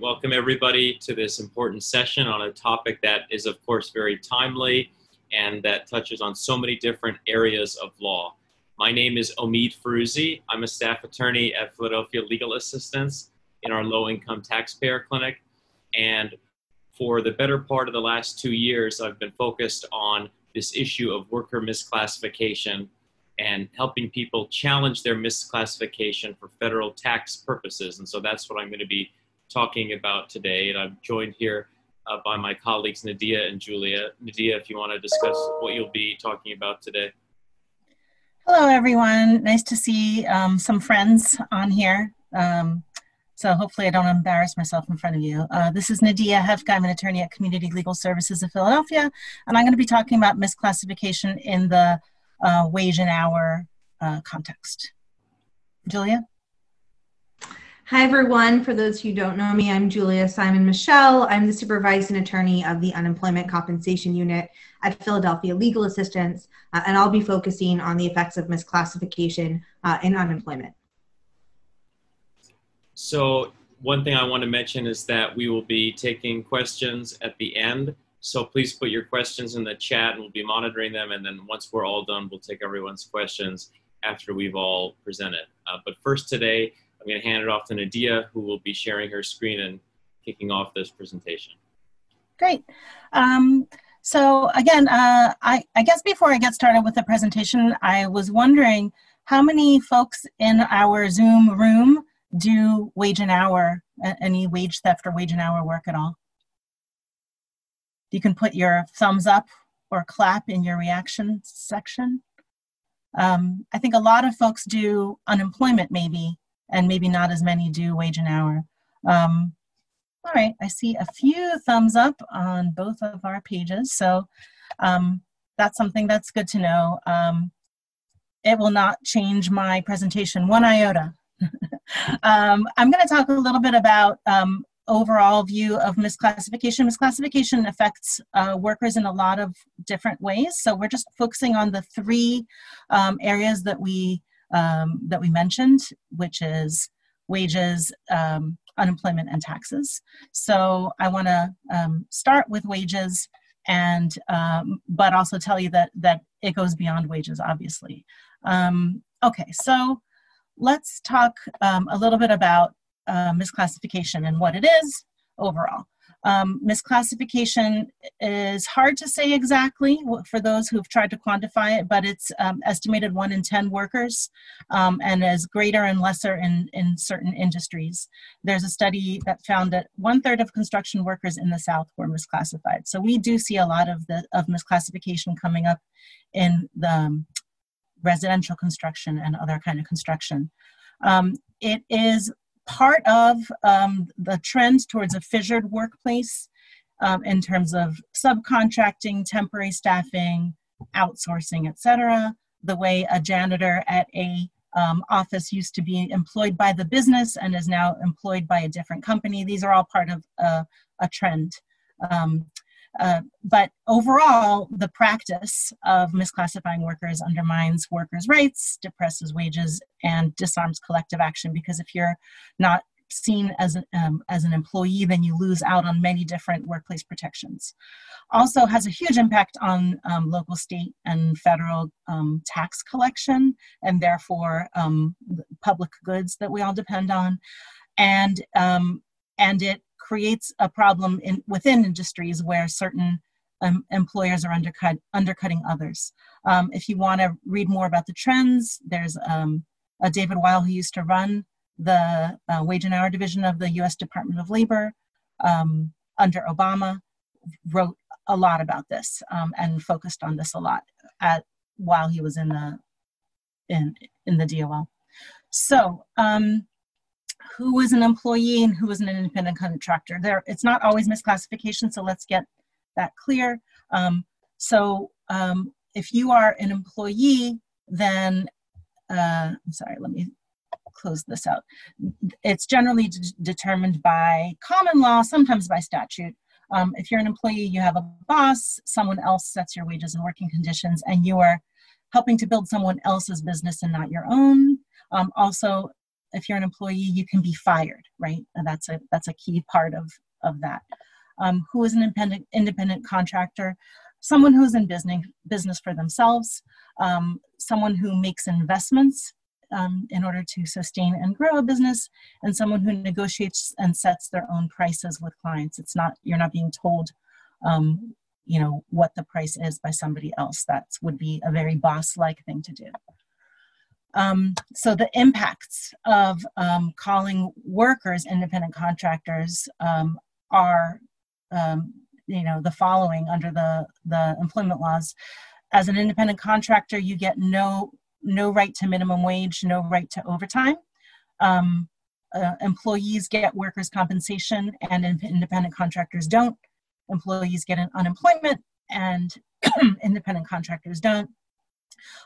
Welcome, everybody, to this important session on a topic that is, of course, very timely and that touches on so many different areas of law. My name is Omeed Firouzi. I'm a staff attorney at Philadelphia Legal Assistance in our low income taxpayer clinic. And for the better part of the last two years, I've been focused on this issue of worker misclassification and helping people challenge their misclassification for federal tax purposes. And so that's what I'm going to be talking about today. And I'm joined here uh, by my colleagues Nadia and Julia. Nadia, if you want to discuss what you'll be talking about today. Hello, everyone. Nice to see um, some friends on here. Um, so hopefully I don't embarrass myself in front of you. Uh, this is Nadia Hewka. I'm an attorney at Community Legal Services of Philadelphia, and I'm going to be talking about misclassification in the uh, wage and hour uh, context. Julia? Hi, everyone. For those who don't know me, I'm Julia Simon-Mishel. I'm the supervising attorney of the Unemployment Compensation Unit at Philadelphia Legal Assistance, uh, and I'll be focusing on the effects of misclassification uh, in unemployment. So, one thing I want to mention is that we will be taking questions at the end. So, please put your questions in the chat and we'll be monitoring them. And then, once we're all done, we'll take everyone's questions after we've all presented. Uh, but first, today, I'm going to hand it off to Nadia, who will be sharing her screen and kicking off this presentation. Great. Um, so again, uh, I, I guess before I get started with the presentation, I was wondering how many folks in our Zoom room do wage an hour, any wage theft or wage an hour work at all? You can put your thumbs up or clap in your reaction section. Um, I think a lot of folks do unemployment maybe and maybe not as many do wage an hour. Um, all right, I see a few thumbs up on both of our pages, so um, that's something that's good to know. Um, it will not change my presentation one iota. um, I'm going to talk a little bit about um, overall view of misclassification. Misclassification affects uh, workers in a lot of different ways. So we're just focusing on the three um, areas that we um, that we mentioned, which is wages, um, unemployment, and taxes. So I want to um, start with wages, and um, but also tell you that that it goes beyond wages, obviously. Um, okay, so let's talk um, a little bit about uh, misclassification and what it is overall. Um, misclassification is hard to say exactly for those who've tried to quantify it, but it's um, estimated one in 10 workers um, and is greater and lesser in, in certain industries. There's a study that found that one third of construction workers in the South were misclassified. So we do see a lot of the of misclassification coming up in the um, residential construction and other kind of construction. Um, it is part of um, the trend towards a fissured workplace um, in terms of subcontracting, temporary staffing, outsourcing, etc. The way a janitor at a um, office used to be employed by the business and is now employed by a different company. These are all part of a, a trend. Um, uh, but overall, the practice of misclassifying workers undermines workers' rights, depresses wages, and disarms collective action because if you're not seen as an, um, as an employee, then you lose out on many different workplace protections. Also has a huge impact on um, local, state, and federal um, tax collection, and therefore um, public goods that we all depend on. And, um, and it creates a problem in, within industries where certain um, employers are undercut, undercutting others. Um, if you want to read more about the trends, there's um, a David Weil who used to run the uh, wage and hour division of the US Department of Labor um, under Obama, wrote a lot about this um, and focused on this a lot at, while he was in the in in the DOL. So um, who is an employee and who is an independent contractor. There, it's not always misclassification, so let's get that clear. Um, so um, if you are an employee, then, uh, I'm sorry, let me close this out. It's generally determined by common law, sometimes by statute. Um, if you're an employee, you have a boss, someone else sets your wages and working conditions, and you are helping to build someone else's business and not your own. Um, also, if you're an employee, you can be fired, right? And that's a that's a key part of of that. Um, who is an independent independent contractor? Someone who's in business business for themselves, um, someone who makes investments um, in order to sustain and grow a business, and someone who negotiates and sets their own prices with clients. It's not you're not being told, um, you know, what the price is by somebody else. That would be a very boss-like thing to do. Um, so the impacts of um, calling workers independent contractors um, are, um, you know, the following under the the employment laws. As an independent contractor, you get no no right to minimum wage, no right to overtime. Um, uh, employees get workers' compensation, and independent contractors don't. Employees get an unemployment, and independent contractors don't.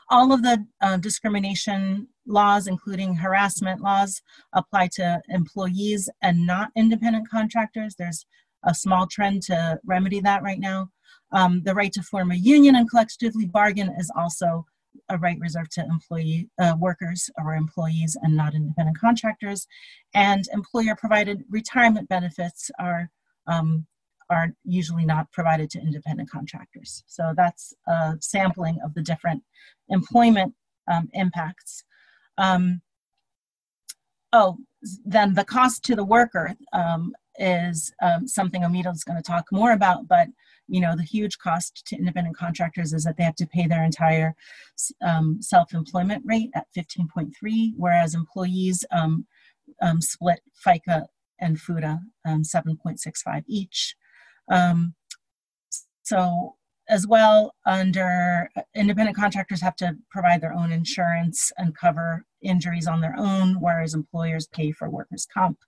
All of the uh, discrimination laws, including harassment laws, apply to employees and not independent contractors. There's a small trend to remedy that right now. Um, the right to form a union and collectively bargain is also a right reserved to employee uh, workers or employees and not independent contractors. And employer provided retirement benefits are um, are usually not provided to independent contractors. So that's a sampling of the different employment um, impacts. Um, oh, then the cost to the worker um, is um, something Omida is going to talk more about, but you know the huge cost to independent contractors is that they have to pay their entire um, self-employment rate at 15.3 whereas employees um, split fica and futa um, 7.65 each um, so as well under independent contractors have to provide their own insurance and cover injuries on their own whereas employers pay for workers comp.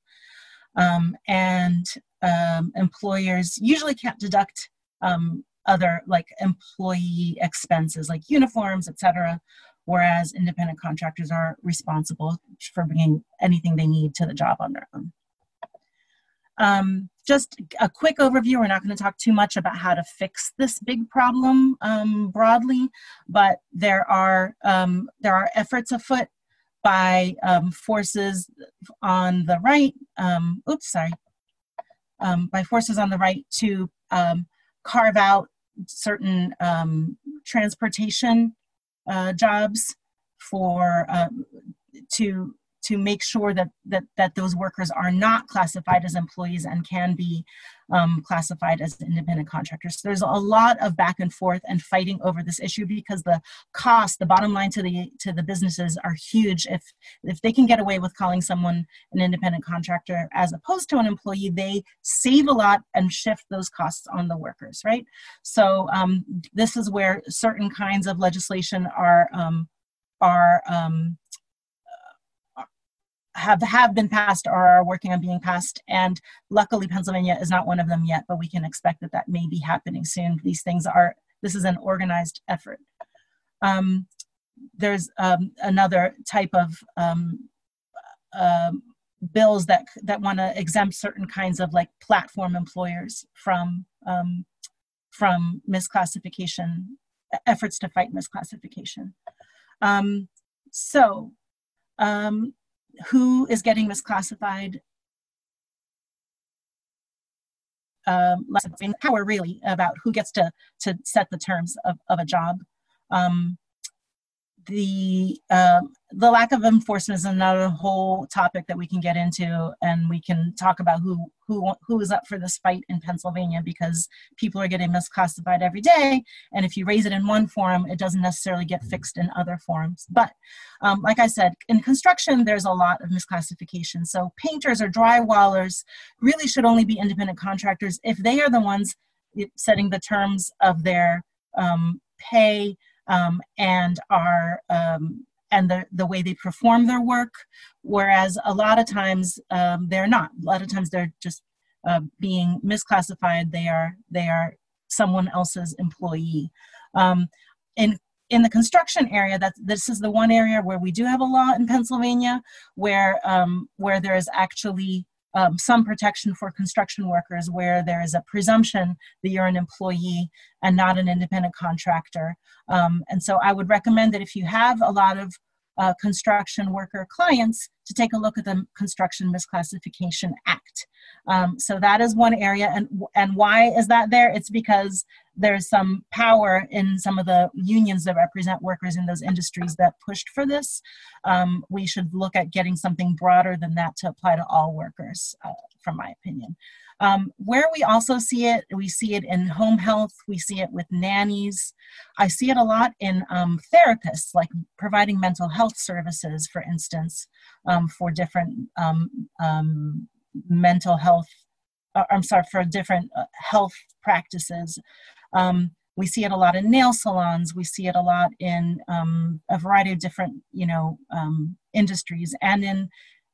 Um, and um, employers usually can't deduct um, other like employee expenses like uniforms etc whereas independent contractors are responsible for bringing anything they need to the job on their own um, just a quick overview. We're not going to talk too much about how to fix this big problem um, broadly, but there are um, there are efforts afoot by um, forces on the right. Um, oops, sorry. Um, by forces on the right to carve out certain transportation uh, jobs for to to make sure that, that, that those workers are not classified as employees and can be um, classified as independent contractors. So there's a lot of back and forth and fighting over this issue because the cost, the bottom line to the to the businesses are huge. If if they can get away with calling someone an independent contractor as opposed to an employee, they save a lot and shift those costs on the workers, right? So um, this is where certain kinds of legislation are um, are um, have have been passed or are working on being passed and luckily pennsylvania is not one of them yet but we can expect that that may be happening soon. These things are this is an organized effort. Um, there's um, another type of um, uh, bills that that want to exempt certain kinds of like platform employers from um, from misclassification efforts to fight misclassification. Um, so um, who is getting misclassified um, less power really about who gets to to set the terms of, of a job. Um, the um, the lack of enforcement is another whole topic that we can get into, and we can talk about who who who is up for this fight in Pennsylvania because people are getting misclassified every day, and if you raise it in one forum, it doesn't necessarily get fixed in other forums. But um, like I said, in construction, there's a lot of misclassification. So painters or drywallers really should only be independent contractors if they are the ones setting the terms of their um, pay um, and are um, and the, the way they perform their work whereas a lot of times um, they're not. A lot of times they're just uh, being misclassified. They are they are someone else's employee. Um, in in the construction area that this is the one area where we do have a law in pennsylvania where um, where there is actually um, some protection for construction workers where there is a presumption that you're an employee and not an independent contractor. Um, and so I would recommend that if you have a lot of uh, construction worker clients, to take a look at the Construction Misclassification Act. Um, so that is one area, and and why is that there? It's because there's some power in some of the unions that represent workers in those industries that pushed for this. Um, we should look at getting something broader than that to apply to all workers, uh, from my opinion. Um, where we also see it, we see it in home health, we see it with nannies. I see it a lot in um, therapists, like providing mental health services, for instance, um, for different um, um, mental health, uh, I'm sorry, for different uh, health practices. Um, we see it a lot in nail salons. We see it a lot in a variety of different, you know, industries and in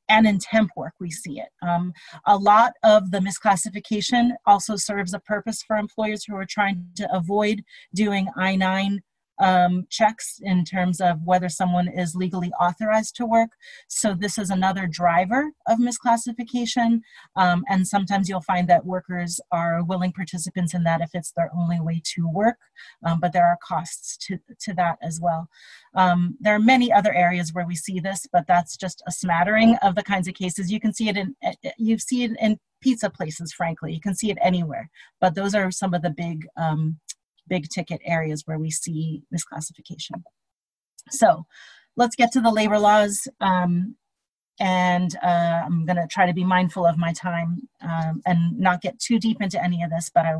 and in temp work we see it. Um, a lot of the misclassification also serves a purpose for employers who are trying to avoid doing I-9 um, checks in terms of whether someone is legally authorized to work. So this is another driver of misclassification. Um, and sometimes you'll find that workers are willing participants in that if it's their only way to work, um, but there are costs to, to that as well. Um, there are many other areas where we see this, but that's just a smattering of the kinds of cases. You can see it in, eh, eh, you see it in pizza places, frankly. You can see it anywhere, but those are some of the big um, big ticket areas where we see misclassification. So let's get to the labor laws. Um, and uh, I'm going to try to be mindful of my time um, and not get too deep into any of this, but I,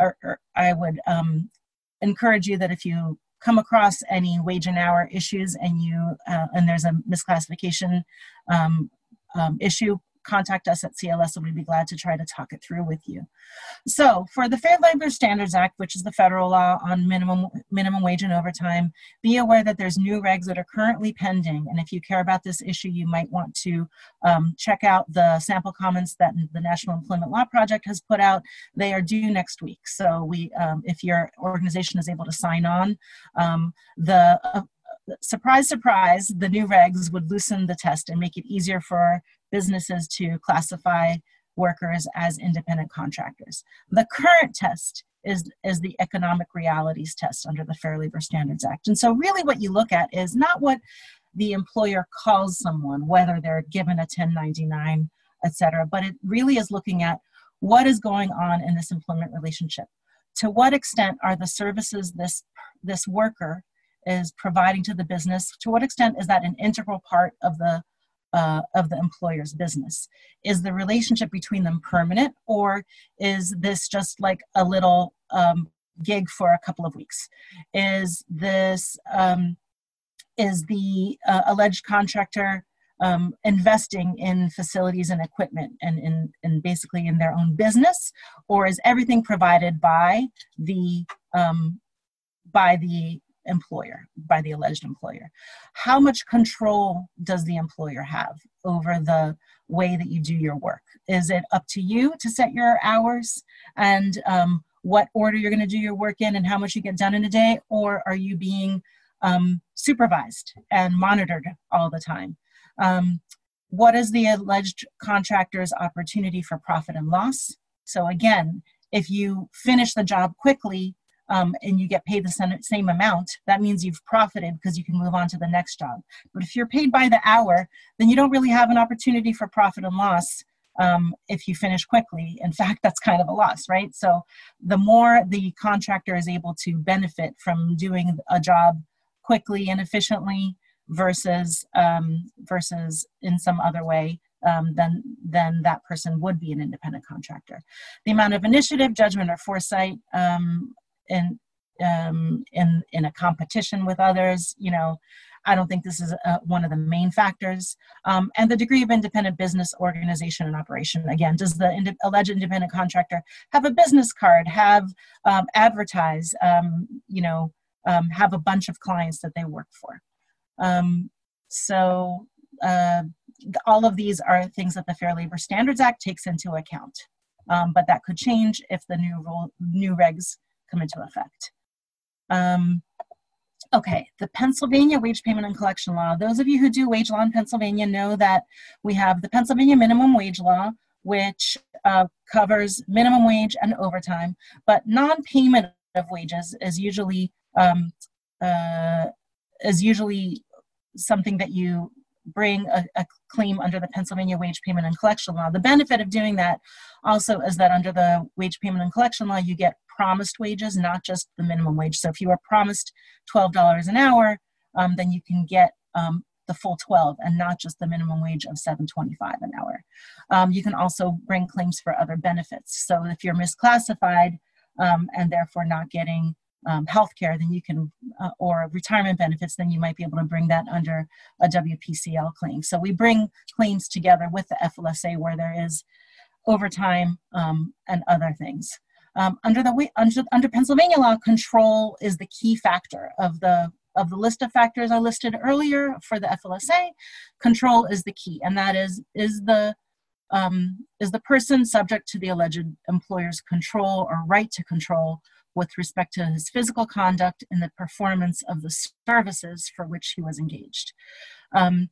or, or I would um, encourage you that if you come across any wage and hour issues and you uh, and there's a misclassification um, um, issue, contact us at CLS and we'd be glad to try to talk it through with you. So for the Fair Labor Standards Act, which is the federal law on minimum minimum wage and overtime, be aware that there's new regs that are currently pending. And if you care about this issue, you might want to um, check out the sample comments that the National Employment Law Project has put out. They are due next week. So we, um, if your organization is able to sign on, um, the uh, surprise, surprise, the new regs would loosen the test and make it easier for businesses to classify workers as independent contractors. The current test is, is the economic realities test under the Fair Labor Standards Act. And so, really, what you look at is not what the employer calls someone, whether they're given a 1099, et cetera, but it really is looking at what is going on in this employment relationship. To what extent are the services this, this worker is providing to the business, to what extent is that an integral part of the uh, of the employer's business? Is the relationship between them permanent, or is this just like a little um, gig for a couple of weeks? Is this um, is the uh, alleged contractor um, investing in facilities and equipment and in and basically in their own business, or is everything provided by the um, by the employer, by the alleged employer. How much control does the employer have over the way that you do your work? Is it up to you to set your hours and um, what order you're going to do your work in and how much you get done in a day? Or are you being um, supervised and monitored all the time? Um, what is the alleged contractor's opportunity for profit and loss? So, again, if you finish the job quickly, um, and you get paid the same amount, that means you've profited because you can move on to the next job. But if you're paid by the hour, then you don't really have an opportunity for profit and loss um, if you finish quickly. In fact, that's kind of a loss, right? So the more the contractor is able to benefit from doing a job quickly and efficiently versus um, versus in some other way, um, then then that person would be an independent contractor. The amount of initiative, judgment, or foresight um, in um, in in a competition with others. You know, I don't think this is uh, one of the main factors. Um, and the degree of independent business organization and operation. Again, does the ind- alleged independent contractor have a business card? Have um, advertise? Um, you know, um, have a bunch of clients that they work for. Um, so. Uh, all of these are things that the Fair Labor Standards Act takes into account, but that could change if the new rule, new regs come into effect. Um, okay, the Pennsylvania Wage Payment and Collection Law. Those of you who do wage law in Pennsylvania know that we have the Pennsylvania Minimum Wage Law, which uh, covers minimum wage and overtime, but non-payment of wages is usually um, uh, is usually something that you bring a, a, claim under the Pennsylvania Wage Payment and Collection Law. The benefit of doing that also is that under the Wage Payment and Collection Law, you get promised wages, not just the minimum wage. So if you are promised $12 an hour, um, then you can get um, the full 12 and not just the minimum wage of 725 an hour. Um, you can also bring claims for other benefits. So if you're misclassified um, and therefore not getting um, health care, then you can, uh, or retirement benefits, then you might be able to bring that under a WPCL claim. So we bring claims together with the FLSA where there is overtime um, and other things. Um, under the under, under Pennsylvania law, control is the key factor of the of the list of factors I listed earlier for the FLSA, control is the key, and that is is the um, is the person subject to the alleged employer's control or right to control with respect to his physical conduct in the performance of the services for which he was engaged. Um,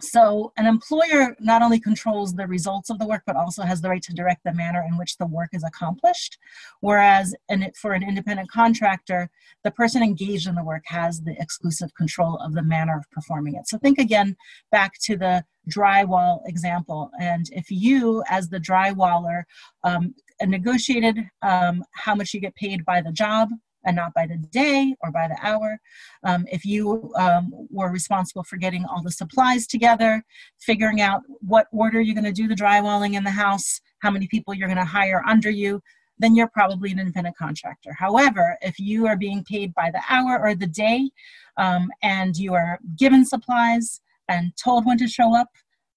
so an employer not only controls the results of the work, but also has the right to direct the manner in which the work is accomplished. Whereas for an independent contractor, the person engaged in the work has the exclusive control of the manner of performing it. So think again back to the drywall example. And if you, as the drywaller, um, negotiated um, how much you get paid by the job, and not by the day or by the hour. Um, if you um, were responsible for getting all the supplies together, figuring out what order you're going to do the drywalling in the house, how many people you're going to hire under you, then you're probably an independent contractor. However, if you are being paid by the hour or the day um, and you are given supplies and told when to show up,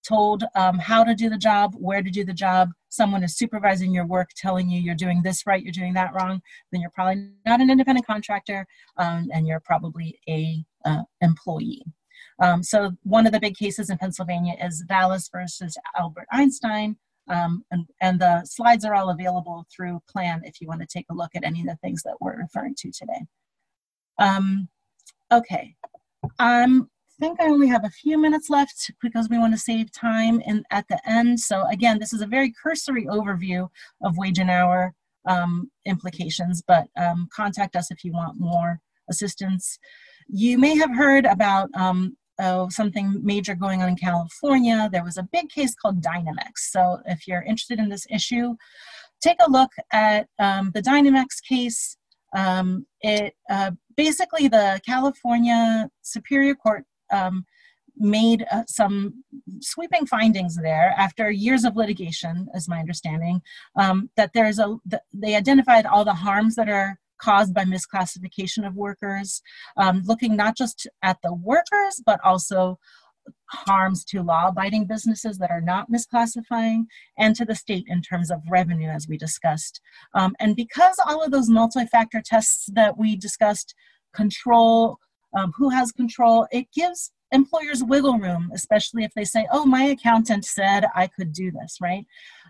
told um, how to do the job, where to do the job, someone is supervising your work, telling you you're doing this right, you're doing that wrong, then you're probably not an independent contractor um, and you're probably a uh, employee. Um, so one of the big cases in Pennsylvania is Vallis versus Albert Einstein. Um, and, and the slides are all available through plan if you want to take a look at any of the things that we're referring to today. Um, okay, um, think I only have a few minutes left because we want to save time in, at the end. So again, this is a very cursory overview of wage and hour um, implications, but um, contact us if you want more assistance. You may have heard about um, oh, something major going on in California. There was a big case called Dynamex. So if you're interested in this issue, take a look at um, the Dynamex case. Um, it uh, basically the California Superior Court um, made uh, some sweeping findings there after years of litigation, is my understanding, um, that there's a, they identified all the harms that are caused by misclassification of workers, um, looking not just at the workers, but also harms to law abiding businesses that are not misclassifying and to the state in terms of revenue, as we discussed. Um, and because all of those multi factor tests that we discussed control um, who has control. It gives employers wiggle room, especially if they say, oh, my accountant said I could do this, right?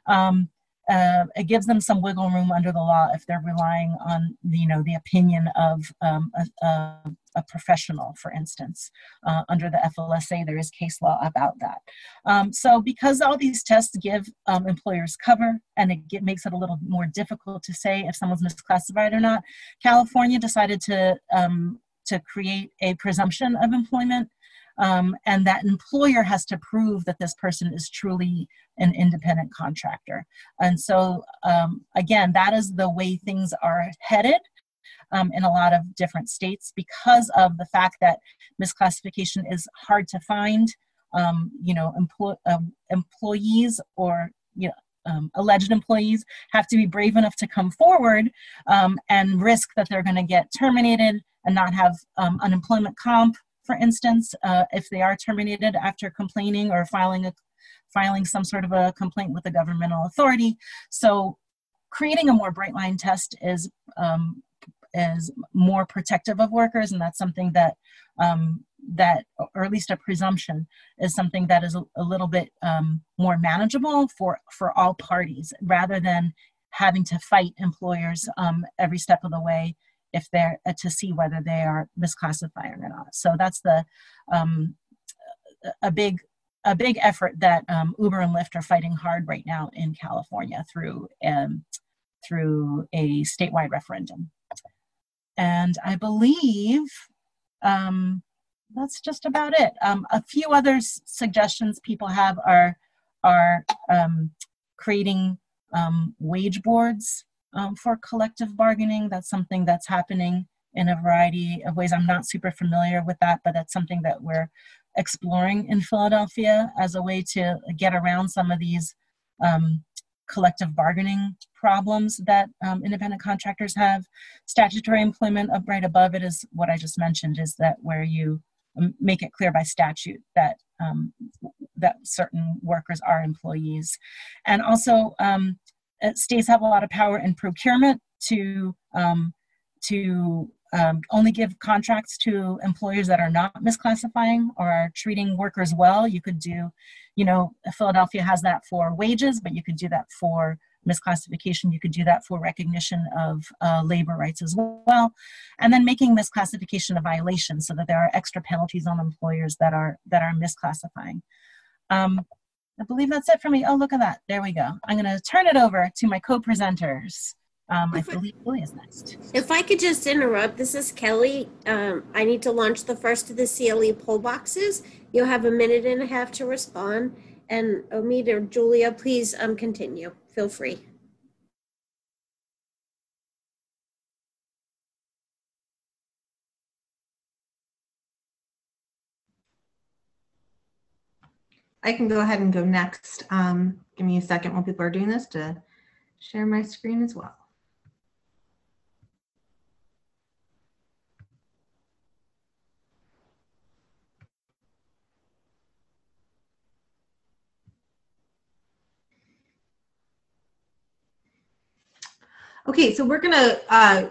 Um, uh, it gives them some wiggle room under the law if they're relying on you know the opinion of um, a, a, a, professional, for instance. Uh, under the FLSA, there is case law about that. Um, so because all these tests give um, employers cover and it get, makes it a little more difficult to say if someone's misclassified or not, California decided to um, to create a presumption of employment um, and that employer has to prove that this person is truly an independent contractor. And so, um, again, that is the way things are headed um, in a lot of different states because of the fact that misclassification is hard to find. Um, you know, empl- uh, employees or you know, um, alleged employees have to be brave enough to come forward um, and risk that they're going to get terminated and not have um, unemployment comp, for instance, uh, if they are terminated after complaining or filing a filing some sort of a complaint with a governmental authority. So, creating a more bright line test is um, is more protective of workers, and that's something that um, that, or at least a presumption, is something that is a, a little bit um, more manageable for for all parties, rather than having to fight employers um, every step of the way if they're uh, to see whether they are misclassifying or not. So that's the um, a big a big effort that um, Uber and Lyft are fighting hard right now in California through um, through a statewide referendum. And I believe um, that's just about it. Um, a few other suggestions people have are are um, creating um, wage boards um, for collective bargaining. That's something that's happening in a variety of ways. I'm not super familiar with that, but that's something that we're exploring in Philadelphia as a way to get around some of these um, collective bargaining problems that um, independent contractors have. Statutory employment up right above it is what I just mentioned, is that where you um, make it clear by statute that um, that certain workers are employees, and also um, states have a lot of power in procurement to um, to um, only give contracts to employers that are not misclassifying or are treating workers well. You could do, you know, Philadelphia has that for wages, but you could do that for misclassification. You could do that for recognition of uh, labor rights as well, and then making misclassification a violation so that there are extra penalties on employers that are that are misclassifying. Um, I believe that's it for me. Oh, look at that. There we go. I'm going to turn it over to my co-presenters. Um, I believe Julie is next. If I could just interrupt, this is Kelly. Um, I need to launch the first of the CLE poll boxes. You'll have a minute and a half to respond. And Omeed or Julia, please um, continue. Feel free. I can go ahead and go next. Um, give me a second while people are doing this to share my screen as well. Okay, so we're going to uh,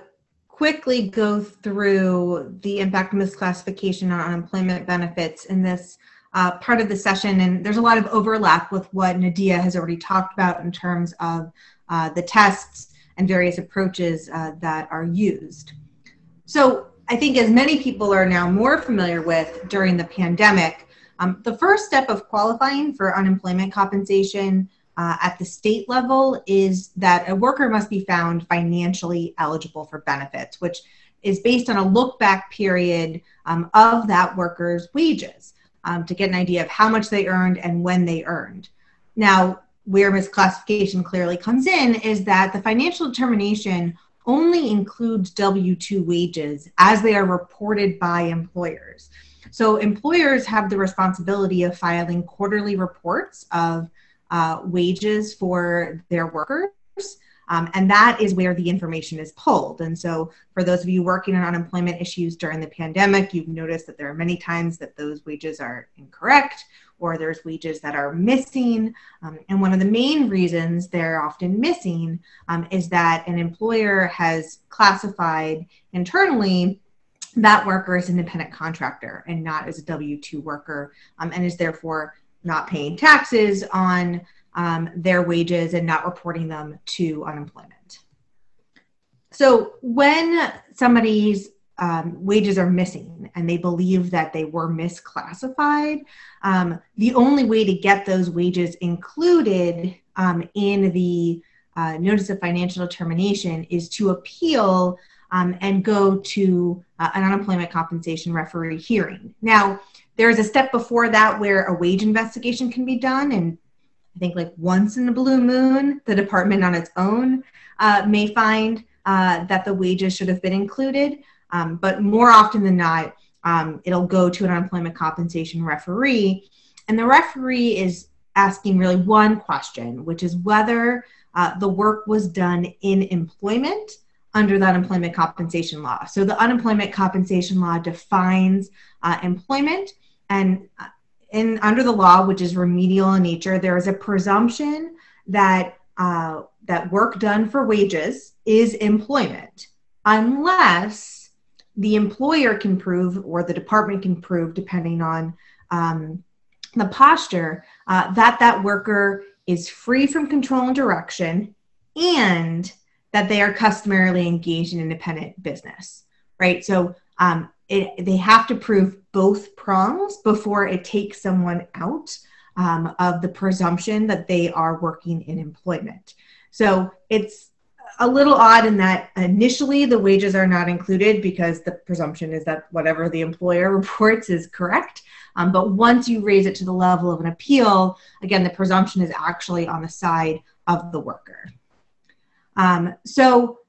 quickly go through the impact of misclassification on unemployment benefits in this uh, part of the session. And there's a lot of overlap with what Nadia has already talked about in terms of uh, the tests and various approaches uh, that are used. So I think as many people are now more familiar with during the pandemic, um, the first step of qualifying for unemployment compensation uh, at the state level is that a worker must be found financially eligible for benefits, which is based on a look back period um, of that worker's wages um, to get an idea of how much they earned and when they earned. Now, where misclassification clearly comes in is that the financial determination only includes W 2 wages as they are reported by employers. So, employers have the responsibility of filing quarterly reports of uh, wages for their workers. Um, and that is where the information is pulled. And so, for those of you working on unemployment issues during the pandemic, you've noticed that there are many times that those wages are incorrect or there's wages that are missing. Um, and one of the main reasons they're often missing um, is that an employer has classified internally that worker as an independent contractor and not as a W 2 worker, um, and is therefore not paying taxes on um, their wages and not reporting them to unemployment. So when somebody's um, wages are missing and they believe that they were misclassified, um, the only way to get those wages included um, in the uh, notice of financial determination is to appeal um, and go to uh, an unemployment compensation referee hearing. Now, there is a step before that where a wage investigation can be done, and I think like once in a blue moon, the department on its own uh, may find uh, that the wages should have been included. Um, but more often than not, um, it'll go to an unemployment compensation referee. And the referee is asking really one question, which is whether uh, the work was done in employment under the unemployment compensation law. So the unemployment compensation law defines uh, employment and uh, in under the law, which is remedial in nature, there is a presumption that uh, that work done for wages is employment, unless the employer can prove or the department can prove, depending on um, the posture, uh, that that worker is free from control and direction, and that they are customarily engaged in independent business. Right. So um, it, they have to prove both prongs before it takes someone out um, of the presumption that they are working in employment. So it's a little odd in that initially the wages are not included because the presumption is that whatever the employer reports is correct. Um, but once you raise it to the level of an appeal, again, the presumption is actually on the side of the worker. Um, so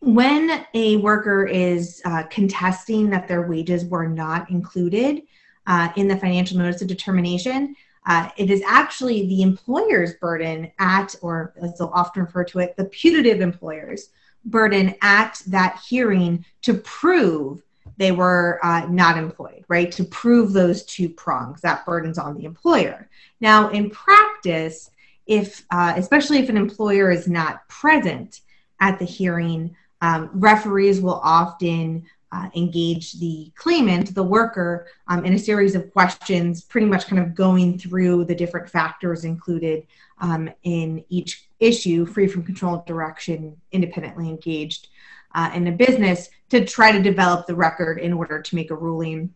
when a worker is uh, contesting that their wages were not included uh, in the financial notice of determination, uh, it is actually the employer's burden at, or as they'll often refer to it, the putative employer's burden at that hearing to prove they were uh, not employed, right? To prove those two prongs, that burden's on the employer. Now, in practice, if uh, especially if an employer is not present at the hearing, um, referees will often uh, engage the claimant, the worker, um, in a series of questions, pretty much kind of going through the different factors included um, in each issue, free from control direction, independently engaged uh, in a business, to try to develop the record in order to make a ruling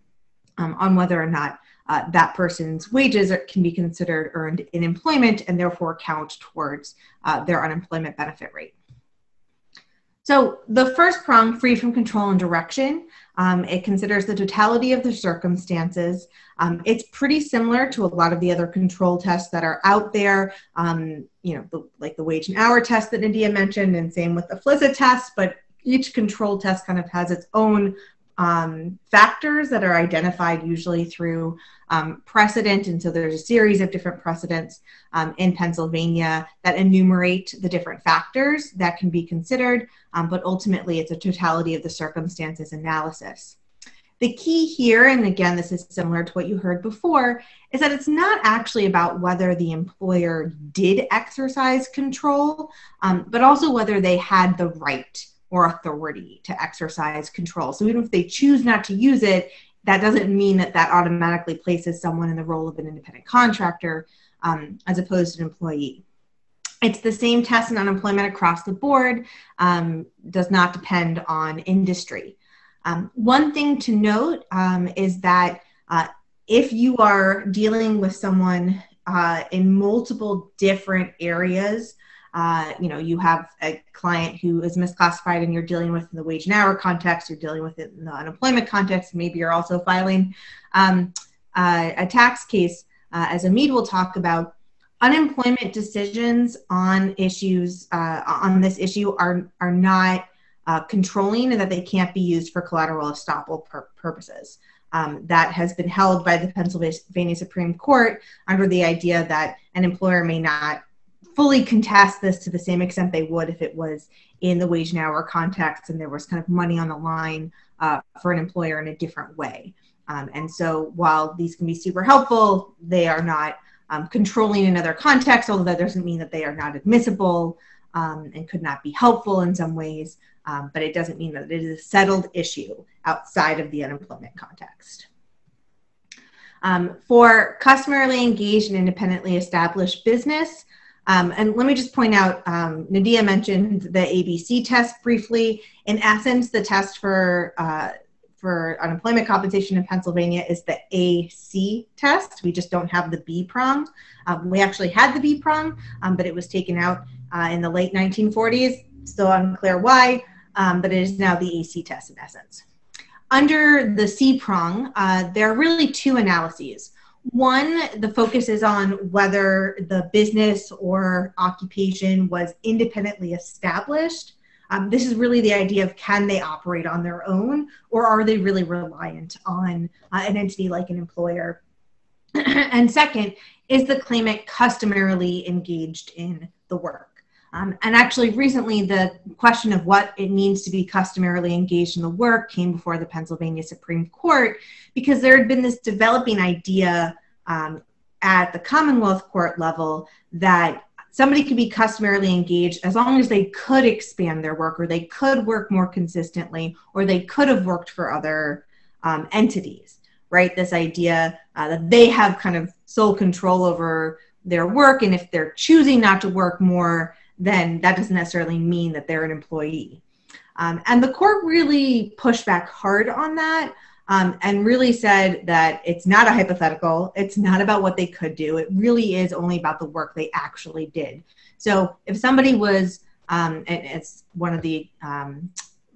um, on whether or not uh, that person's wages are, can be considered earned in employment and therefore count towards uh, their unemployment benefit rate. So the first prong, free from control and direction, um, it considers the totality of the circumstances. Um, it's pretty similar to a lot of the other control tests that are out there. Um, you know, the, like the wage and hour test that Nadia mentioned, and same with the FLSA test. But each control test kind of has its own um, factors that are identified usually through um, precedent. And so there's a series of different precedents um, in Pennsylvania that enumerate the different factors that can be considered, um, but ultimately it's a totality of the circumstances analysis. The key here, and again, this is similar to what you heard before, is that it's not actually about whether the employer did exercise control, um, but also whether they had the right or authority to exercise control. So even if they choose not to use it, that doesn't mean that that automatically places someone in the role of an independent contractor um, as opposed to an employee. It's the same test in unemployment across the board, um, does not depend on industry. Um, one thing to note um, is that uh, if you are dealing with someone uh, in multiple different areas uh, you know, you have a client who is misclassified and you're dealing with in the wage and hour context, you're dealing with it in the unemployment context, maybe you're also filing um, uh, a tax case, uh, as Omeed will talk about. Unemployment decisions on issues uh, on this issue are are not uh, controlling and that they can't be used for collateral estoppel pur- purposes. Um, that has been held by the Pennsylvania Supreme Court under the idea that an employer may not fully contest this to the same extent they would if it was in the wage and hour context and there was kind of money on the line uh, for an employer in a different way. Um, and so while these can be super helpful, they are not um, controlling in other contexts, although that doesn't mean that they are not admissible um, and could not be helpful in some ways. Um, but it doesn't mean that it is a settled issue outside of the unemployment context. Um, for customarily engaged and independently established business, um, and let me just point out, um, Nadia mentioned the ABC test briefly. In essence, the test for uh, for unemployment compensation in Pennsylvania is the AC test. We just don't have the B prong. Um, we actually had the B prong, um, but it was taken out uh, in the late 1940s. Still unclear why, um, but it is now the AC test in essence. Under the C prong, uh, there are really two analyses. One, the focus is on whether the business or occupation was independently established. Um, this is really the idea of can they operate on their own or are they really reliant on uh, an entity like an employer? and second, is the claimant customarily engaged in the work? Um, and actually, recently, the question of what it means to be customarily engaged in the work came before the Pennsylvania Supreme Court because there had been this developing idea um, at the Commonwealth Court level that somebody could be customarily engaged as long as they could expand their work or they could work more consistently or they could have worked for other um, entities, right? This idea uh, that they have kind of sole control over their work and if they're choosing not to work more then that doesn't necessarily mean that they're an employee. Um, and the court really pushed back hard on that um, and really said that it's not a hypothetical. It's not about what they could do. It really is only about the work they actually did. So if somebody was um, and it's one of the um,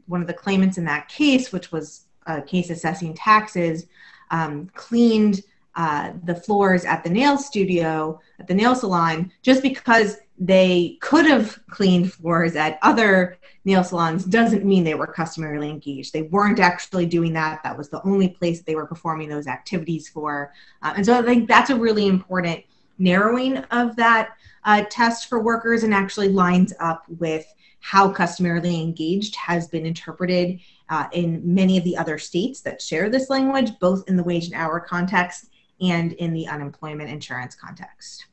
one of the claimants in that case, which was a case assessing taxes, um, cleaned uh, the floors at the nail studio, at the nail salon, just because they could have cleaned floors at other nail salons doesn't mean they were customarily engaged. They weren't actually doing that. That was the only place they were performing those activities for. Uh, and so I think that's a really important narrowing of that uh, test for workers and actually lines up with how customarily engaged has been interpreted uh, in many of the other states that share this language, both in the wage and hour context and in the unemployment insurance context.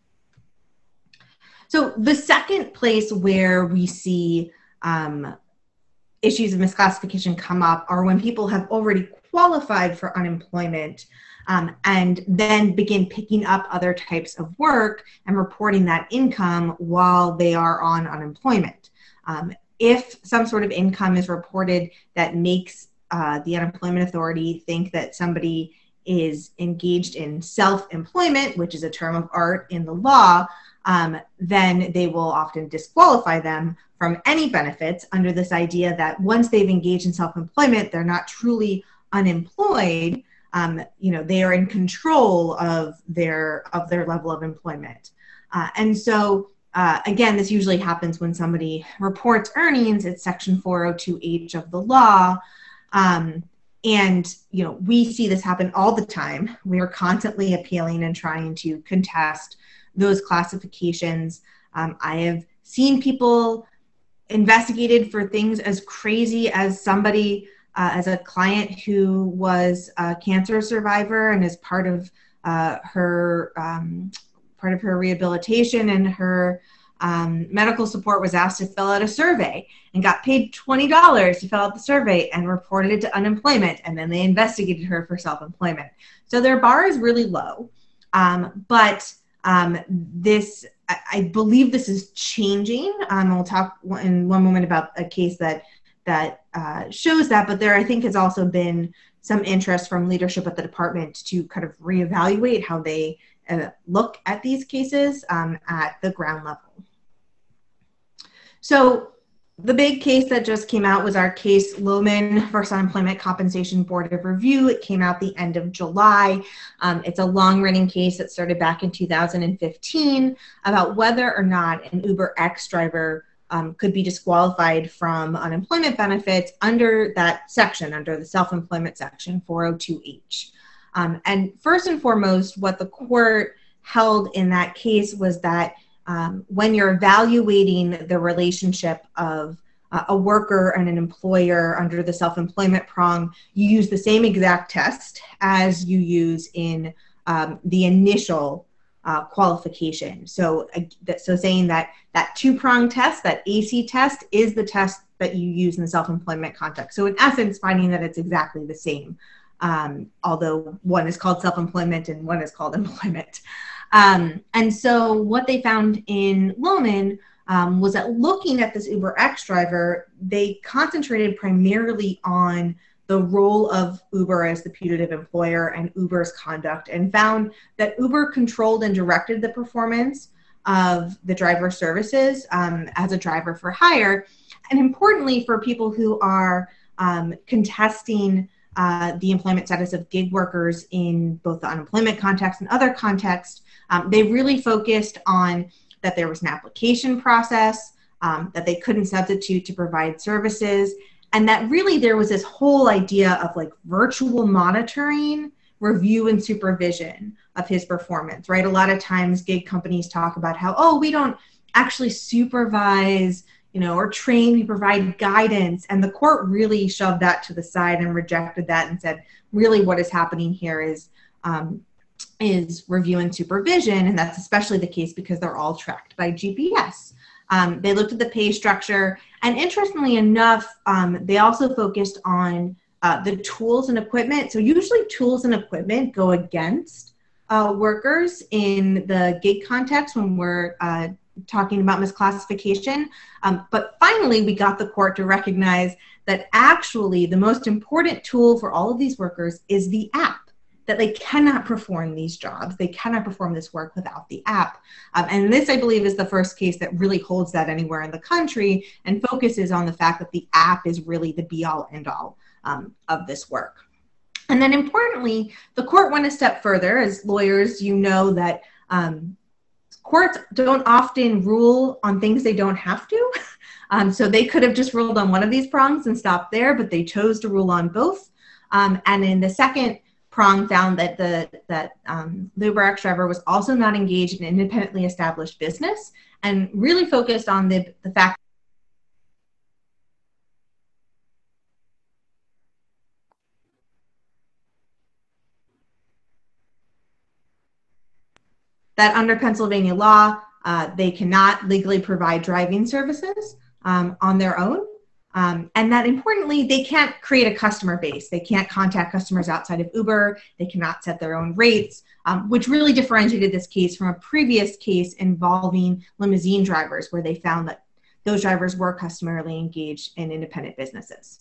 So, the second place where we see um, issues of misclassification come up are when people have already qualified for unemployment um, and then begin picking up other types of work and reporting that income while they are on unemployment. Um, if some sort of income is reported that makes uh, the unemployment authority think that somebody is engaged in self employment, which is a term of art in the law, um, then they will often disqualify them from any benefits under this idea that once they've engaged in self employment, they're not truly unemployed. Um, you know they are in control of their of their level of employment. Uh, and so uh, again this usually happens when somebody reports earnings. It's section 402h of the law. Um, and you know we see this happen all the time. We are constantly appealing and trying to contest those classifications. Um, i have seen people investigated for things as crazy as somebody uh, as a client who was a cancer survivor and as part of uh, her um, part of her rehabilitation and her um, medical support was asked to fill out a survey and got paid $20 to fill out the survey and reported it to unemployment and then they investigated her for self-employment. So their bar is really low. Um, but um, this I, I, believe this is changing um, we'll talk in one moment about a case that that uh, shows that, but there I think has also been some interest from leadership at the department to kind of reevaluate how they uh, look at these cases um, at the ground level. So the big case that just came out was our case Lowman versus Unemployment Compensation Board of Review. It came out the end of July. Um, it's a long running case that started back in 2015 about whether or not an Uber X driver um, could be disqualified from unemployment benefits under that section, under the self employment section 402H. Um, and first and foremost, what the court held in that case was that um, when you're evaluating the relationship of uh, a worker and an employer under the self employment prong, you use the same exact test as you use in um, the initial uh, qualification. So, uh, so saying that that two-prong test, that AC test, is the test that you use in the self-employment context. So, in essence, finding that it's exactly the same, um, although one is called self-employment and one is called employment. Um, and so, what they found in Lowman um, was that looking at this Uber X driver, they concentrated primarily on the role of Uber as the putative employer and Uber's conduct and found that Uber controlled and directed the performance of the driver services um, as a driver for hire. And importantly, for people who are um, contesting uh, the employment status of gig workers in both the unemployment context and other contexts, um, they really focused on that there was an application process, um, that they couldn't substitute to provide services, and that really there was this whole idea of like virtual monitoring review and supervision of his performance right? A lot of times gig companies talk about how oh we don't actually supervise you know or train we provide guidance and the court really shoved that to the side and rejected that and said really what is happening here is um, is review and supervision and that's especially the case because they're all tracked by gps um, they looked at the pay structure, and interestingly enough, um, they also focused on uh, the tools and equipment. So, usually, tools and equipment go against uh, workers in the gig context when we're uh, talking about misclassification. Um, but finally, we got the court to recognize that actually the most important tool for all of these workers is the app that they cannot perform these jobs, they cannot perform this work without the app. Um, and this, I believe, is the first case that really holds that anywhere in the country and focuses on the fact that the app is really the be all end all um, of this work. And then importantly, the court went a step further. As lawyers, you know that um, courts don't often rule on things they don't have to. Um, so they could have just ruled on one of these prongs and stopped there, but they chose to rule on both. Um, and in the second prong, found that the that um, UberX driver was also not engaged in independently established business and really focused on the the fact that under Pennsylvania law, uh, they cannot legally provide driving services um, on their own. Um, and that importantly, they can't create a customer base. They can't contact customers outside of Uber. They cannot set their own rates, um, which really differentiated this case from a previous case involving limousine drivers, where they found that those drivers were customarily engaged in independent businesses.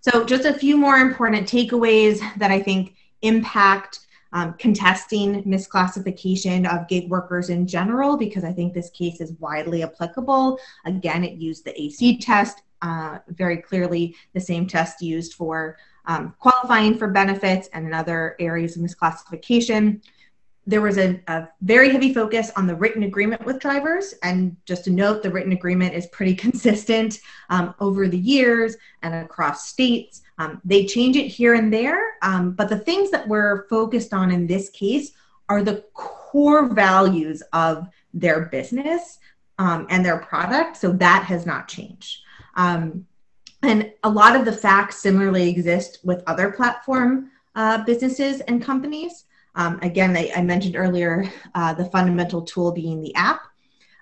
So, just a few more important takeaways that I think impact um, contesting misclassification of gig workers in general, because I think this case is widely applicable. Again, it used the AC test, uh, very clearly the same test used for um, qualifying for benefits and in other areas of misclassification. There was a, a, very heavy focus on the written agreement with drivers. And just to note, the written agreement is pretty consistent um, over the years and across states. Um, they change it here and there, um, but the things that we're focused on in this case are the core values of their business um, and their product. So that has not changed. Um, and a lot of the facts similarly exist with other platform uh, businesses and companies. Um, again, I, I, mentioned earlier uh, the fundamental tool being the app,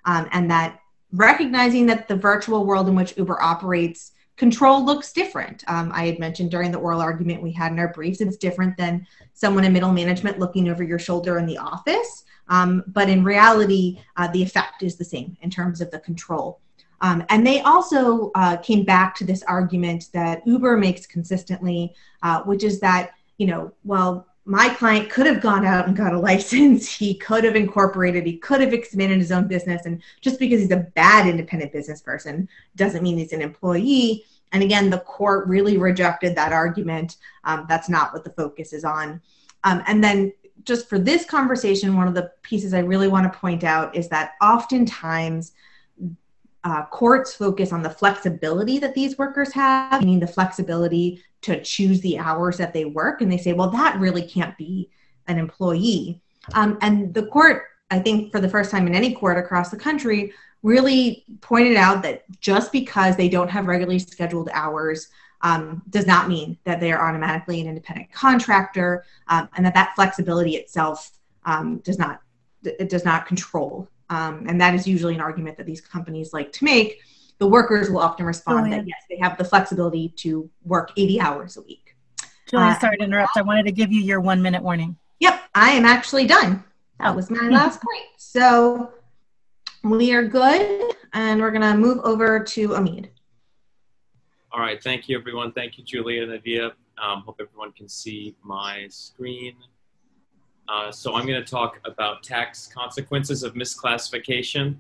um, and that recognizing that the virtual world in which Uber operates control looks different. Um, I had mentioned during the oral argument we had in our briefs, it's different than someone in middle management looking over your shoulder in the office. Um, but in reality, uh, the effect is the same in terms of the control. Um, and they also uh, came back to this argument that Uber makes consistently, uh, which is that, you know, well, my client could have gone out and got a license. He could have incorporated, he could have expanded his own business. And just because he's a bad independent business person doesn't mean he's an employee. And again, the court really rejected that argument. Um, that's not what the focus is on. Um, and then, just for this conversation, one of the pieces I really want to point out is that oftentimes uh, courts focus on the flexibility that these workers have, meaning the flexibility to choose the hours that they work. And they say, well, that really can't be an employee. Um, and the court, I think, for the first time in any court across the country, really pointed out that just because they don't have regularly scheduled hours um, does not mean that they are automatically an independent contractor, um, and that that flexibility itself um, does not it does not control. Um, and that is usually an argument that these companies like to make. The workers will often respond oh, yeah. that yes, they have the flexibility to work 80 hours a week. Julie, uh, sorry to interrupt. I wanted to give you your one minute warning. Yep, I am actually done. That was my last point. So we are good, and we're going to move over to Omeed. All right, thank you, everyone. Thank you, Julia and Nadia. Um, hope everyone can see my screen. Uh, so I'm going to talk about tax consequences of misclassification.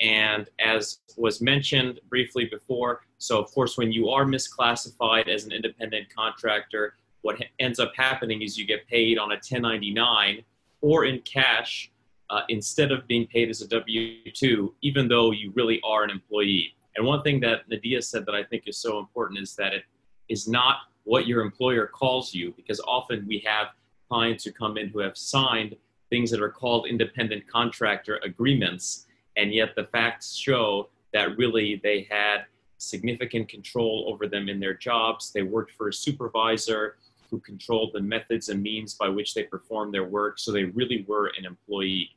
And as was mentioned briefly before, so of course, when you are misclassified as an independent contractor, what ends up happening is you get paid on a 1099 or in cash uh, instead of being paid as a W 2, even though you really are an employee. And one thing that Nadia said that I think is so important is that it is not what your employer calls you, because often we have clients who come in who have signed things that are called independent contractor agreements, and yet the facts show that really they had significant control over them in their jobs. They worked for a supervisor who controlled the methods and means by which they performed their work. So they really were an employee.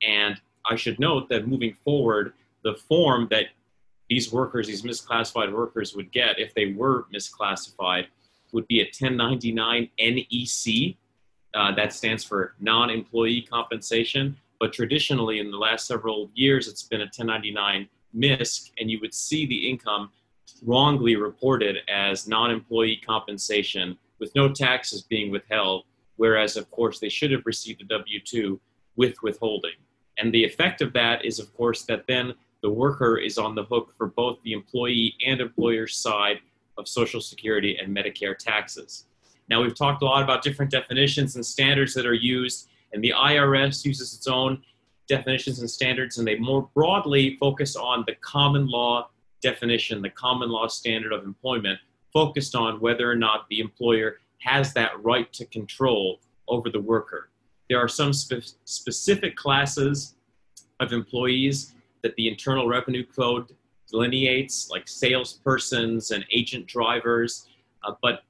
And I should note that moving forward, the form that these workers, these misclassified workers would get if they were misclassified would be a 1099 NEC. Uh, that stands for non employee compensation. But traditionally, in the last several years, it's been a 1099 MISC, and you would see the income wrongly reported as non employee compensation with no taxes being withheld whereas, of course, they should have received a W 2 with withholding. And the effect of that is, of course, that then the worker is on the hook for both the employee and employer side of Social Security and Medicare taxes. Now, we've talked a lot about different definitions and standards that are used, and the IRS uses its own definitions and standards, and they more broadly focus on the common law definition, the common law standard of employment, focused on whether or not the employer has that right to control over the worker. There are some spe- specific classes of employees that the Internal Revenue Code delineates, like salespersons and agent drivers, uh, but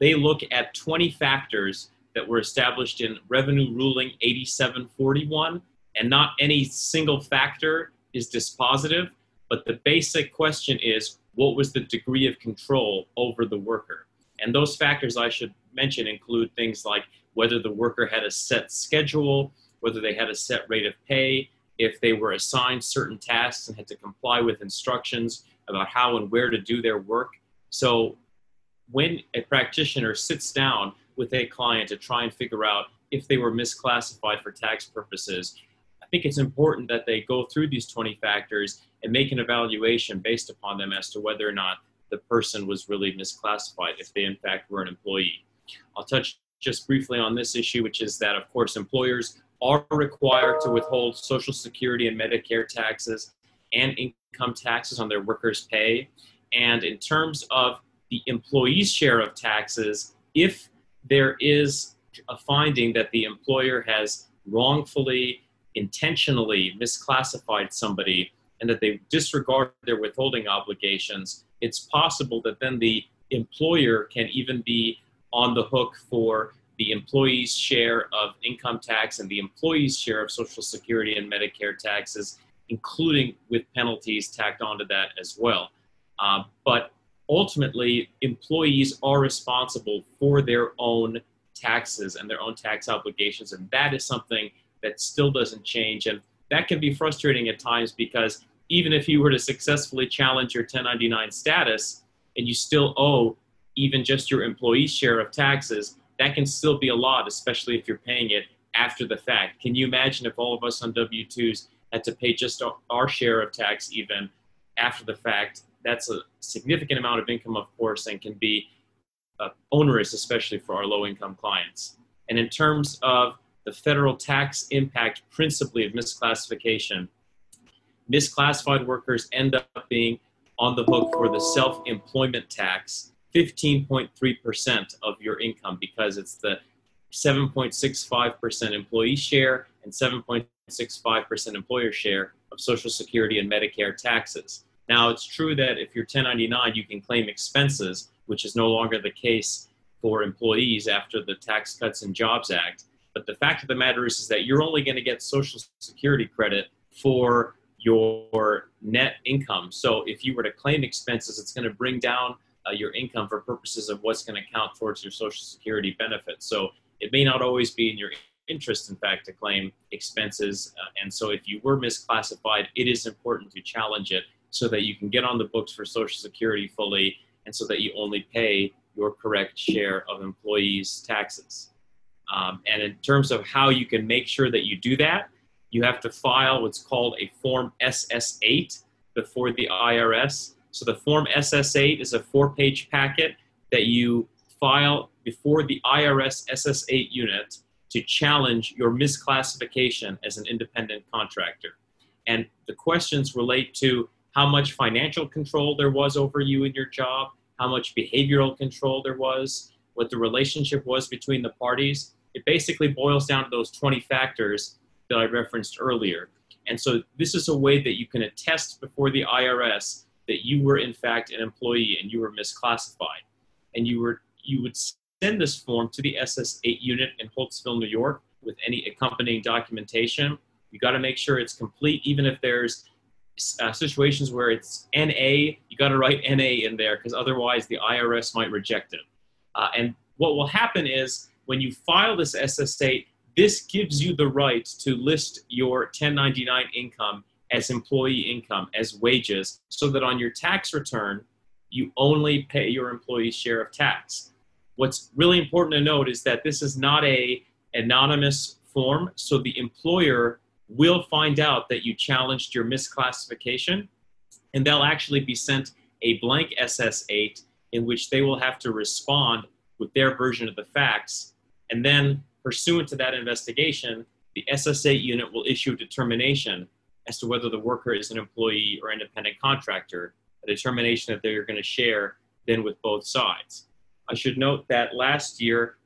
they look at 20 factors that were established in Revenue Ruling 8741, and not any single factor is dispositive, but the basic question is what was the degree of control over the worker? And those factors I should mention include things like whether the worker had a set schedule, whether they had a set rate of pay, if they were assigned certain tasks and had to comply with instructions about how and where to do their work. So when a practitioner sits down with a client to try and figure out if they were misclassified for tax purposes, I think it's important that they go through these 20 factors and make an evaluation based upon them as to whether or not the person was really misclassified if they in fact were an employee. I'll touch just briefly on this issue, which is that of course employers are required to withhold Social Security and Medicare taxes and income taxes on their workers' pay. And in terms of the employee's share of taxes, if there is a finding that the employer has wrongfully, intentionally misclassified somebody and that they disregard their withholding obligations, it's possible that then the employer can even be on the hook for the employee's share of income tax and the employee's share of Social Security and Medicare taxes, including with penalties tacked onto that as well. Uh, but ultimately, employees are responsible for their own taxes and their own tax obligations, and that is something that still doesn't change. And that can be frustrating at times because even if you were to successfully challenge your 1099 status and you still owe even just your employee's share of taxes, that can still be a lot, especially if you're paying it after the fact. Can you imagine if all of us on W 2s had to pay just our share of tax even after the fact? That's a significant amount of income, of course, and can be uh, onerous, especially for our low income clients. And in terms of the federal tax impact, principally of misclassification, misclassified workers end up being on the hook for the self employment tax 15.3% of your income because it's the 7.65% employee share and 7.65% employer share of Social Security and Medicare taxes. Now, it's true that if you're 1099, you can claim expenses, which is no longer the case for employees after the Tax Cuts and Jobs Act. But the fact of the matter is, is that you're only going to get Social Security credit for your net income. So if you were to claim expenses, it's going to bring down uh, your income for purposes of what's going to count towards your Social Security benefits. So it may not always be in your interest, in fact, to claim expenses. Uh, and so if you were misclassified, it is important to challenge it so that you can get on the books for Social Security fully and so that you only pay your correct share of employees' taxes. Um, and in terms of how you can make sure that you do that, you have to file what's called a Form SS 8 before the IRS. So the Form SS8 is a four-page packet that you file before the IRS SS8 unit to challenge your misclassification as an independent contractor. And the questions relate to how much financial control there was over you in your job, how much behavioral control there was, what the relationship was between the parties. It basically boils down to those 20 factors that I referenced earlier. And so this is a way that you can attest before the IRS that you were in fact an employee and you were misclassified. And you were you would send this form to the SS8 unit in Holtsville, New York with any accompanying documentation. You got to make sure it's complete, even if there's uh, situations where it's NA, you got to write NA in there because otherwise the IRS might reject it. Uh, and what will happen is when you file this SS8, this gives you the right to list your 1099 income as employee income, as wages, so that on your tax return, you only pay your employee's share of tax. What's really important to note is that this is not a anonymous form, so the employer will find out that you challenged your misclassification, and they'll actually be sent a blank SS8 in which they will have to respond with their version of the facts. And then, pursuant to that investigation, the SS8 unit will issue a determination as to whether the worker is an employee or independent contractor, a determination that they're going to share then with both sides. I should note that last year,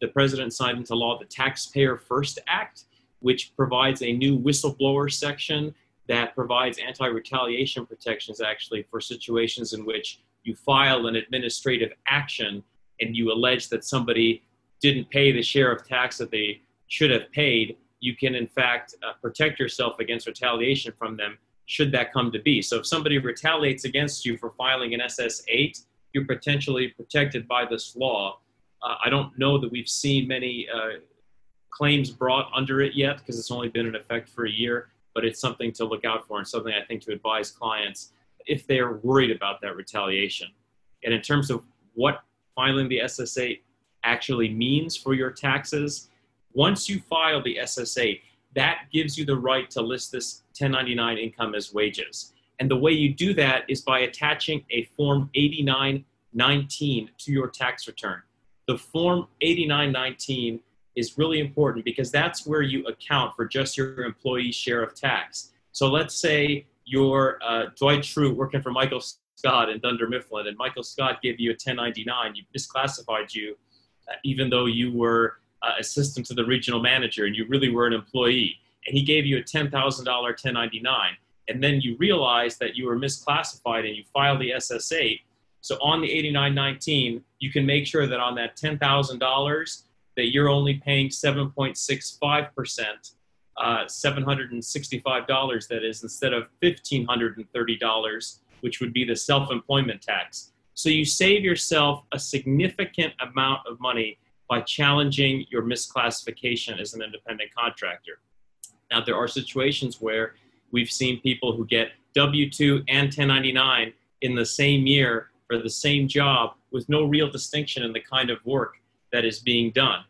the president signed into law the Taxpayer First Act, which provides a new whistleblower section that provides anti retaliation protections actually for situations in which you file an administrative action and you allege that somebody didn't pay the share of tax that they should have paid, you can in fact uh, protect yourself against retaliation from them should that come to be. So if somebody retaliates against you for filing an SS8, you're potentially protected by this law. Uh, I don't know that we've seen many uh, claims brought under it yet because it's only been in effect for a year, but it's something to look out for and something I think to advise clients if they're worried about that retaliation. And in terms of what filing the SS8 actually means for your taxes, once you file the SS8, that gives you the right to list this 1099 income as wages. And the way you do that is by attaching a Form 8919 to your tax return. The Form 8919 is really important because that's where you account for just your employee share of tax. So let's say you're uh, Dwight Schrute working for Michael Scott in Dunder Mifflin, and Michael Scott gave you a 1099. You misclassified you, uh, even though you were uh, assistant to the regional manager and you really were an employee. And he gave you a $10,000 1099. And then you realize that you were misclassified and you filed the SS8. So on the 8919, you can make sure that on that $10,000 that you're only paying 7.65%, uh, $765 that is, instead of $1,530, which would be the self-employment tax. So you save yourself a significant amount of money by challenging your misclassification as an independent contractor. Now, there are situations where we've seen people who get W 2 and 1099 in the same year for the same job with no real distinction in the kind of work that is being done.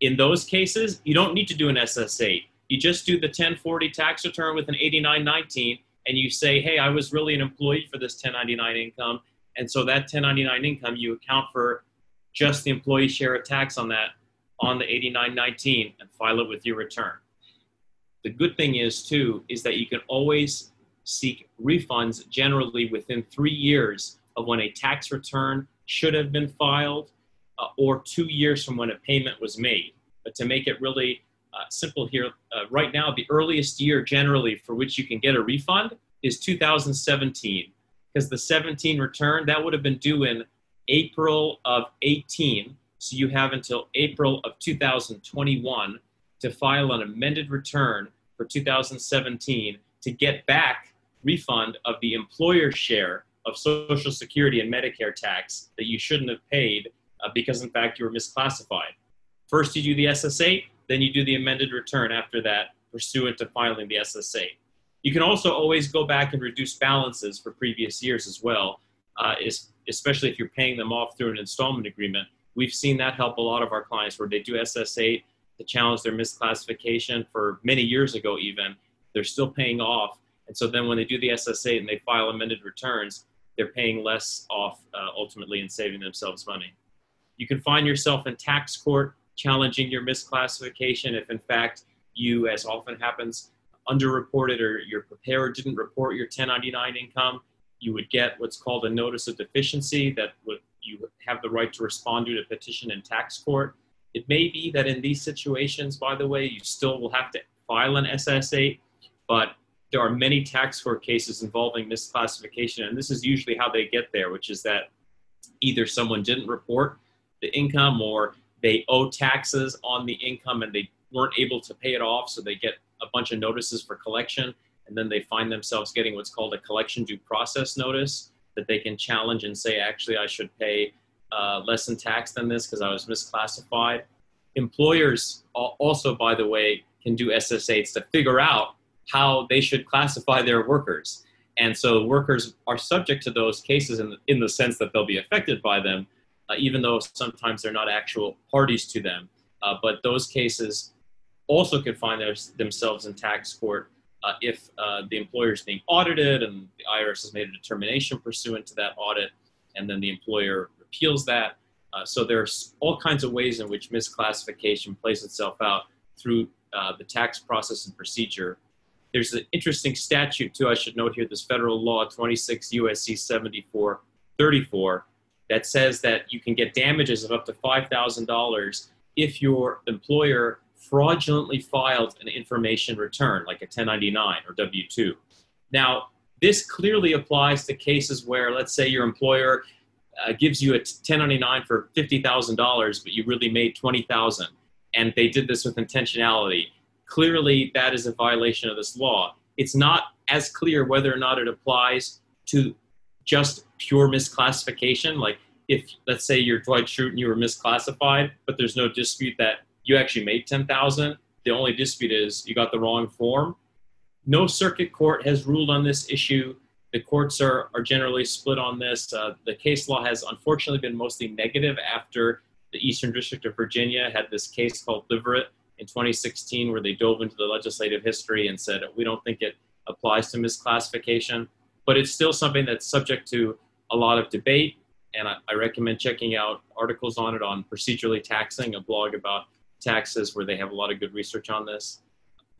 In those cases, you don't need to do an SS8. You just do the 1040 tax return with an 8919 and you say, hey, I was really an employee for this 1099 income. And so that 1099 income, you account for just the employee share of tax on that on the 8919 and file it with your return. The good thing is too is that you can always seek refunds generally within three years of when a tax return should have been filed uh, or two years from when a payment was made. But to make it really uh, simple here, uh, right now, the earliest year generally for which you can get a refund is 2017 because the 17 return that would have been due in April of 18. So you have until April of 2021 to file an amended return for 2017 to get back refund of the employer's share of Social Security and Medicare tax that you shouldn't have paid uh, because, in fact, you were misclassified. First, you do the SS8, then you do the amended return after that, pursuant to filing the SS8. You can also always go back and reduce balances for previous years as well, uh, is, especially if you're paying them off through an installment agreement. We've seen that help a lot of our clients where they do SS8 to challenge their misclassification for many years ago, even. They're still paying off. And so then when they do the SS8 and they file amended returns, they're paying less off uh, ultimately and saving themselves money. You can find yourself in tax court challenging your misclassification if, in fact, you, as often happens, underreported or your preparer didn't report your 1099 income. You would get what's called a notice of deficiency that would you have the right to respond to a petition in tax court. It may be that in these situations, by the way, you still will have to file an SS8, but there are many tax court cases involving misclassification, and this is usually how they get there, which is that either someone didn't report the income or they owe taxes on the income and they weren't able to pay it off, so they get a bunch of notices for collection, and then they find themselves getting what's called a collection due process notice that they can challenge and say, actually, I should pay uh, less in tax than this because I was misclassified. Employers also, by the way, can do SS8s to figure out how they should classify their workers. And so workers are subject to those cases in, in the sense that they'll be affected by them, uh, even though sometimes they're not actual parties to them. Uh, but those cases also could find their, themselves in tax court uh, if uh, the employer is being audited and the IRS has made a determination pursuant to that audit, and then the employer appeals that. Uh, so there's all kinds of ways in which misclassification plays itself out through uh, the tax process and procedure. There's an interesting statute too. I should note here: this federal law, 26 USC 7434, that says that you can get damages of up to $5,000 if your employer fraudulently filed an information return, like a 1099 or W 2. Now, this clearly applies to cases where, let's say, your employer uh, gives you a 1099 for $50,000, but you really made 20,000, and they did this with intentionality. Clearly, that is a violation of this law. It's not as clear whether or not it applies to just pure misclassification. Like if, let's say, you're Dwight Schrute and you were misclassified, but there's no dispute that you actually made 10,000. The only dispute is you got the wrong form. No circuit court has ruled on this issue. The courts are, are generally split on this. Uh, the case law has unfortunately been mostly negative after the Eastern District of Virginia had this case called Liverett in 2016 where they dove into the legislative history and said, we don't think it applies to misclassification. But it's still something that's subject to a lot of debate. And I, I recommend checking out articles on it on procedurally taxing, a blog about taxes where they have a lot of good research on this.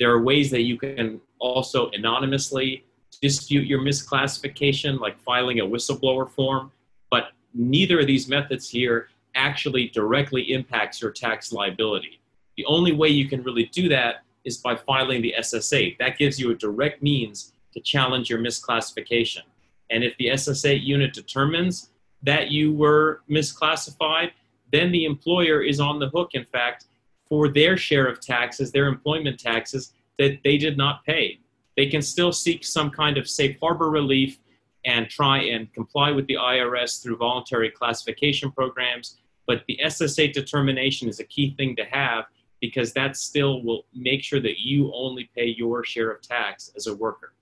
There are ways that you can also anonymously dispute your misclassification, like filing a whistleblower form, but neither of these methods here actually directly impacts your tax liability. The only way you can really do that is by filing the SS8. That gives you a direct means to challenge your misclassification. And if the SS8 unit determines that you were misclassified, then the employer is on the hook, in fact, for their share of taxes, their employment taxes that they did not pay. They can still seek some kind of safe harbor relief and try and comply with the IRS through voluntary classification programs. But the SS8 determination is a key thing to have because that still will make sure that you only pay your share of tax as a worker.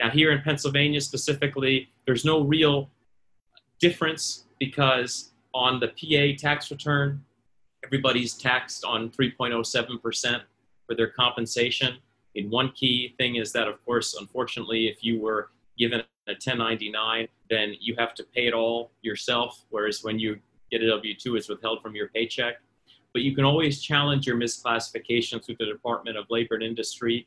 Now, here in Pennsylvania specifically, there's no real difference because on the PA tax return, everybody's taxed on 3.07% for their compensation. And one key thing is that, of course, unfortunately, if you were given a 1099, then you have to pay it all yourself, whereas when you get a W 2, it's withheld from your paycheck. But you can always challenge your misclassification through the Department of Labor and Industry.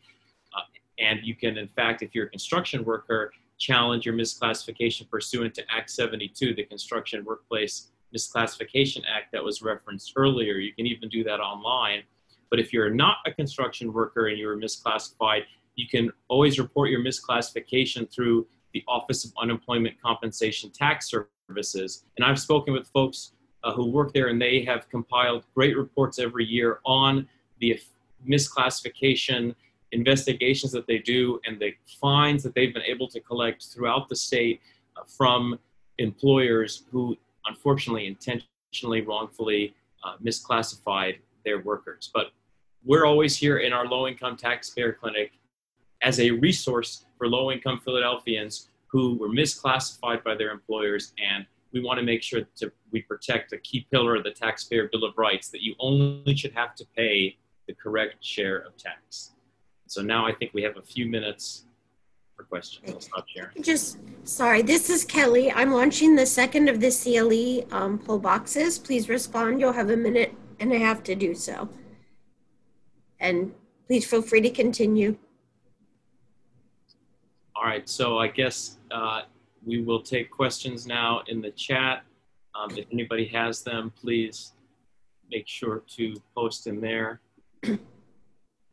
Uh, and you can, in fact, if you're a construction worker, challenge your misclassification pursuant to Act 72, the Construction Workplace Misclassification Act that was referenced earlier. You can even do that online. But if you're not a construction worker and you're misclassified, you can always report your misclassification through the Office of Unemployment Compensation Tax Services. And I've spoken with folks uh, who work there, and they have compiled great reports every year on the misclassification investigations that they do and the fines that they've been able to collect throughout the state uh, from employers who unfortunately intentionally wrongfully uh, misclassified their workers. But we're always here in our low income taxpayer clinic as a resource for low income Philadelphians who were misclassified by their employers. And we want to make sure that we protect a key pillar of the Taxpayer Bill of Rights that you only should have to pay the correct share of tax. So now I think we have a few minutes for questions. I'll stop sharing. Just, sorry, this is Kelly. I'm launching the second of the CLE um, poll boxes. Please respond. You'll have a minute and a half to do so. And please feel free to continue. All right, so I guess uh, we will take questions now in the chat. Um, if anybody has them, please make sure to post in there.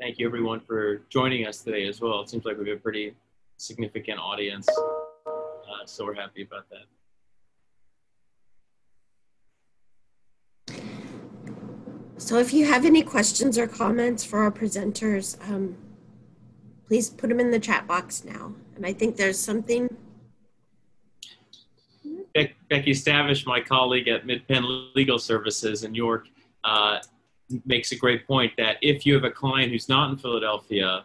Thank you everyone for joining us today as well. It seems like we have a pretty significant audience. Uh, so we're happy about that. So if you have any questions or comments for our presenters, um, please put them in the chat box now. And I think there's something. Be Becky Stavish, my colleague at MidPenn Legal Services in York, uh, makes a great point that if you have a client who's not in Philadelphia,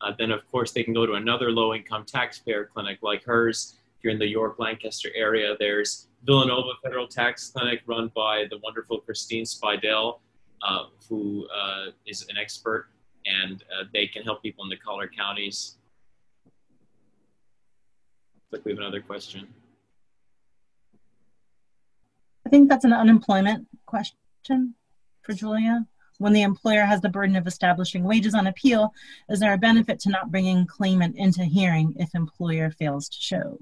uh, then of course they can go to another low income taxpayer clinic like hers. If you're in the York Lancaster area, there's Villanova Federal Tax Clinic run by the wonderful Christine Speidel, uh, who uh, is an expert, and uh, they can help people in the collar counties. Looks like we have another question. I think that's an unemployment question for Julia. When the employer has the burden of establishing wages on appeal, is there a benefit to not bringing claimant into hearing if employer fails to show?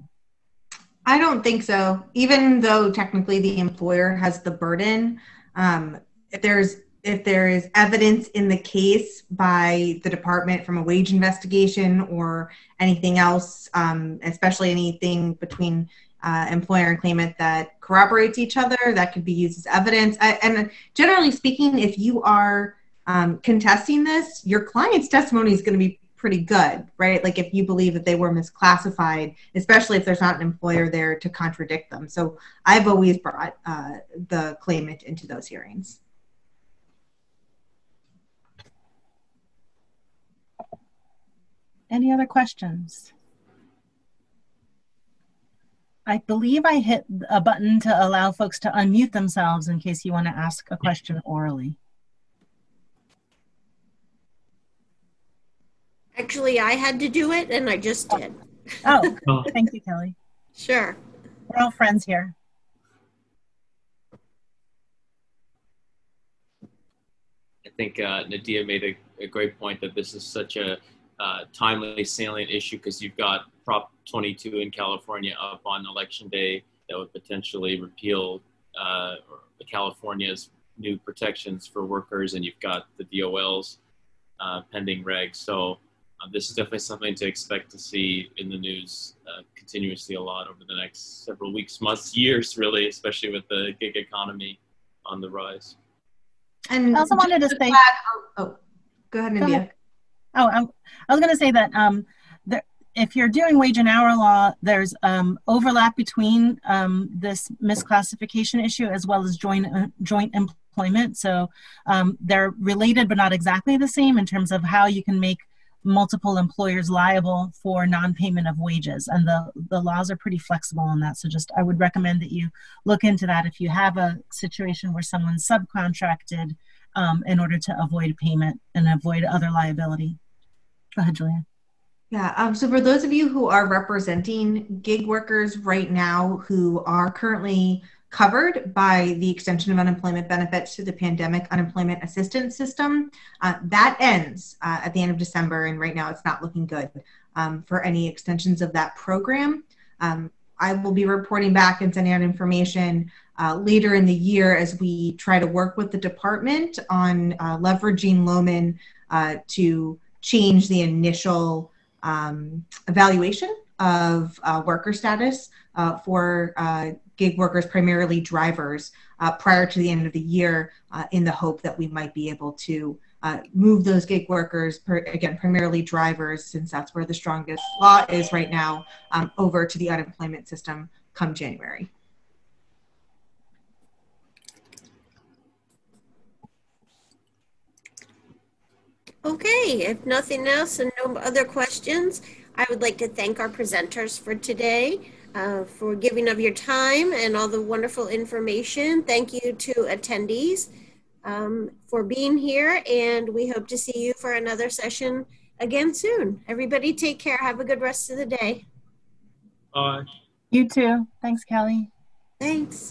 I don't think so. Even though technically the employer has the burden, um, if there's if there is evidence in the case by the department from a wage investigation or anything else, um, especially anything between uh, employer and claimant that corroborates each other, that could be used as evidence. I, and generally speaking, if you are um, contesting this, your client's testimony is going to be pretty good, right? Like if you believe that they were misclassified, especially if there's not an employer there to contradict them. So I've always brought uh, the claimant into those hearings. Any other questions? I believe I hit a button to allow folks to unmute themselves in case you want to ask a question orally. Actually, I had to do it and I just did. Oh, thank you, Kelly. Sure. We're all friends here. I think uh, Nadia made a, a, great point that this is such a uh, timely, salient issue because you've got Prop 22 in California up on election day that would potentially repeal uh, California's new protections for workers, and you've got the DOL's uh, pending regs. So uh, this is definitely something to expect to see in the news uh, continuously a lot over the next several weeks, months, years, really, especially with the gig economy on the rise. And I also wanted to say, oh, oh, go ahead, Nadia. Oh, I'm, i was going to say that um, there, if you're doing wage and hour law, there's um, overlap between um, this misclassification issue as well as joint uh, joint employment. So um, they're related, but not exactly the same in terms of how you can make multiple employers liable for non-payment of wages. And the the laws are pretty flexible on that. So just i would recommend that you look into that if you have a situation where someone's subcontracted um, in order to avoid payment and avoid other liability go ahead julia yeah um, so for those of you who are representing gig workers right now who are currently covered by the extension of unemployment benefits to the pandemic unemployment assistance system. Uh, that ends uh, at the end of December, and right now it's not looking good um, for any extensions of that program. Um, I will be reporting back and sending out information uh, later in the year as we try to work with the department on uh, leveraging Lowman uh, to change the initial um, evaluation of uh, worker status for gig workers, primarily drivers, uh, prior to the end of the year uh, in the hope that we might be able to uh, move those gig workers, per, again, primarily drivers, since that's where the strongest law is right now, um, over to the unemployment system come January. Okay, if nothing else and no other questions, I would like to thank our presenters for today uh, for giving of your time and all the wonderful information. Thank you to attendees um, for being here, and we hope to see you for another session again soon. Everybody take care. Have a good rest of the day. Bye. You too. Thanks, Kelly. Thanks.